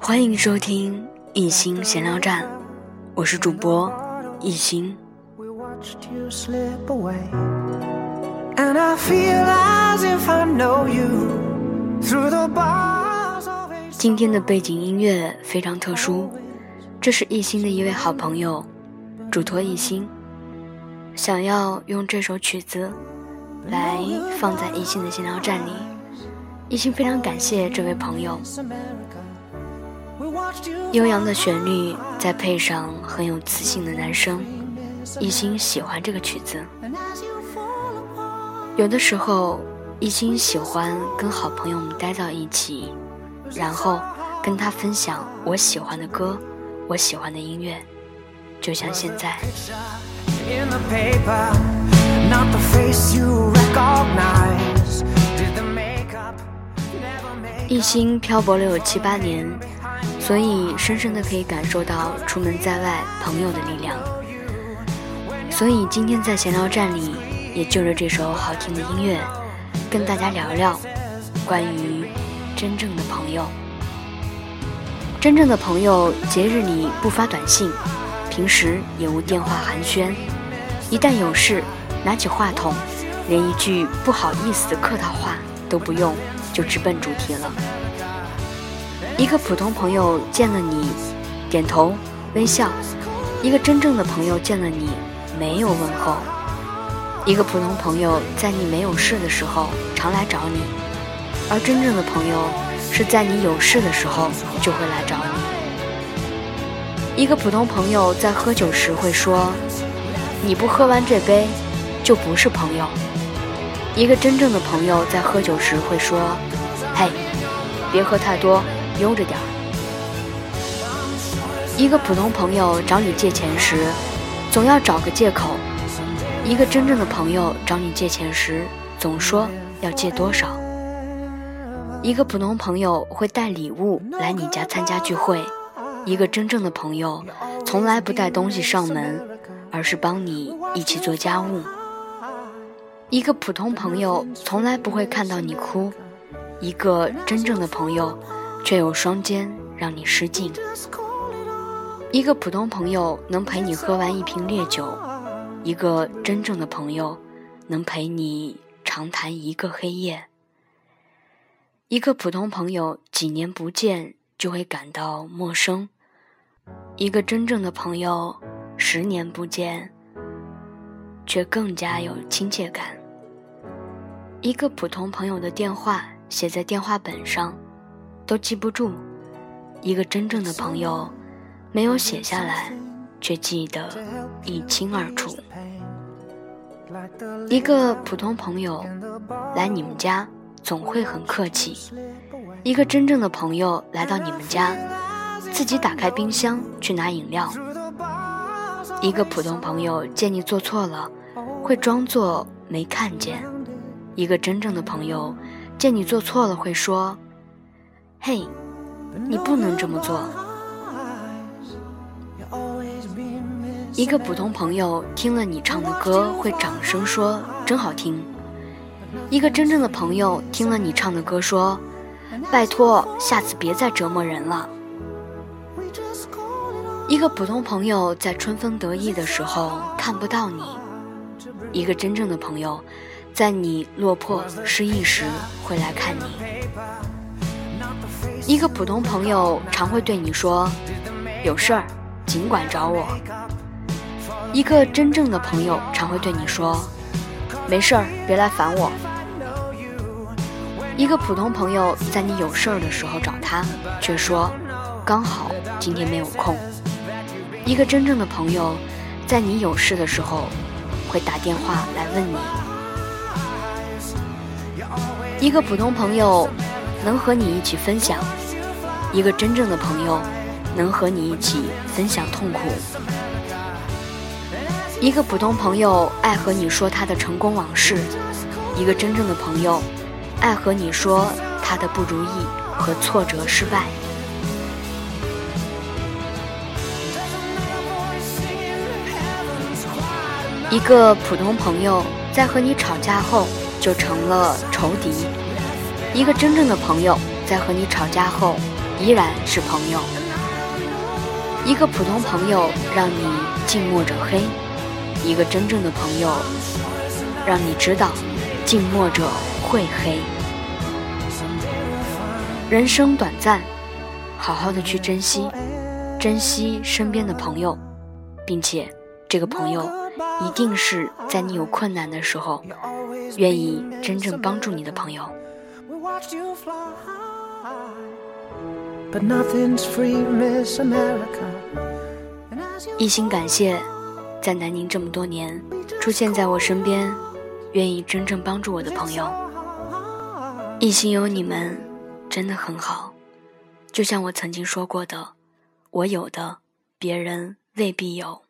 欢迎收听一心闲聊站，我是主播一心。今天的背景音乐非常特殊，这是一心的一位好朋友，嘱托一心，想要用这首曲子来放在一心的闲聊站里。一心非常感谢这位朋友，悠扬的旋律再配上很有磁性的男声，一心喜欢这个曲子。有的时候，一心喜欢跟好朋友们待在一起。然后跟他分享我喜欢的歌，我喜欢的音乐，就像现在。一心漂泊了有七八年，所以深深的可以感受到出门在外朋友的力量。所以今天在闲聊站里，也就着这首好听的音乐，跟大家聊聊关于。真正的朋友，真正的朋友，节日里不发短信，平时也无电话寒暄，一旦有事，拿起话筒，连一句不好意思的客套话都不用，就直奔主题了。一个普通朋友见了你，点头微笑；一个真正的朋友见了你，没有问候。一个普通朋友在你没有事的时候常来找你。而真正的朋友是在你有事的时候就会来找你。一个普通朋友在喝酒时会说：“你不喝完这杯，就不是朋友。”一个真正的朋友在喝酒时会说：“嘿，别喝太多，悠着点儿。”一个普通朋友找你借钱时，总要找个借口；一个真正的朋友找你借钱时，总说要借多少。一个普通朋友会带礼物来你家参加聚会，一个真正的朋友从来不带东西上门，而是帮你一起做家务。一个普通朋友从来不会看到你哭，一个真正的朋友却有双肩让你失禁。一个普通朋友能陪你喝完一瓶烈酒，一个真正的朋友能陪你长谈一个黑夜。一个普通朋友几年不见就会感到陌生，一个真正的朋友十年不见却更加有亲切感。一个普通朋友的电话写在电话本上都记不住，一个真正的朋友没有写下来却记得一清二楚。一个普通朋友来你们家。总会很客气。一个真正的朋友来到你们家，自己打开冰箱去拿饮料。一个普通朋友见你做错了，会装作没看见。一个真正的朋友见你做错了，会说：“嘿，你不能这么做。”一个普通朋友听了你唱的歌，会掌声说：“真好听。”一个真正的朋友听了你唱的歌，说：“拜托，下次别再折磨人了。”一个普通朋友在春风得意的时候看不到你，一个真正的朋友，在你落魄失意时会来看你。一个普通朋友常会对你说：“有事儿尽管找我。”一个真正的朋友常会对你说。没事儿，别来烦我。一个普通朋友在你有事儿的时候找他，却说刚好今天没有空。一个真正的朋友，在你有事的时候会打电话来问你。一个普通朋友能和你一起分享，一个真正的朋友能和你一起分享痛苦。一个普通朋友爱和你说他的成功往事，一个真正的朋友爱和你说他的不如意和挫折失败。一个普通朋友在和你吵架后就成了仇敌。一个真正的朋友，在和你吵架后，依然是朋友。一个普通朋友让你近墨者黑，一个真正的朋友，让你知道近墨者会黑。人生短暂，好好的去珍惜，珍惜身边的朋友，并且这个朋友一定是在你有困难的时候，愿意真正帮助你的朋友。一心感谢，在南宁这么多年，出现在我身边，愿意真正帮助我的朋友。一心有你们。真的很好，就像我曾经说过的，我有的别人未必有。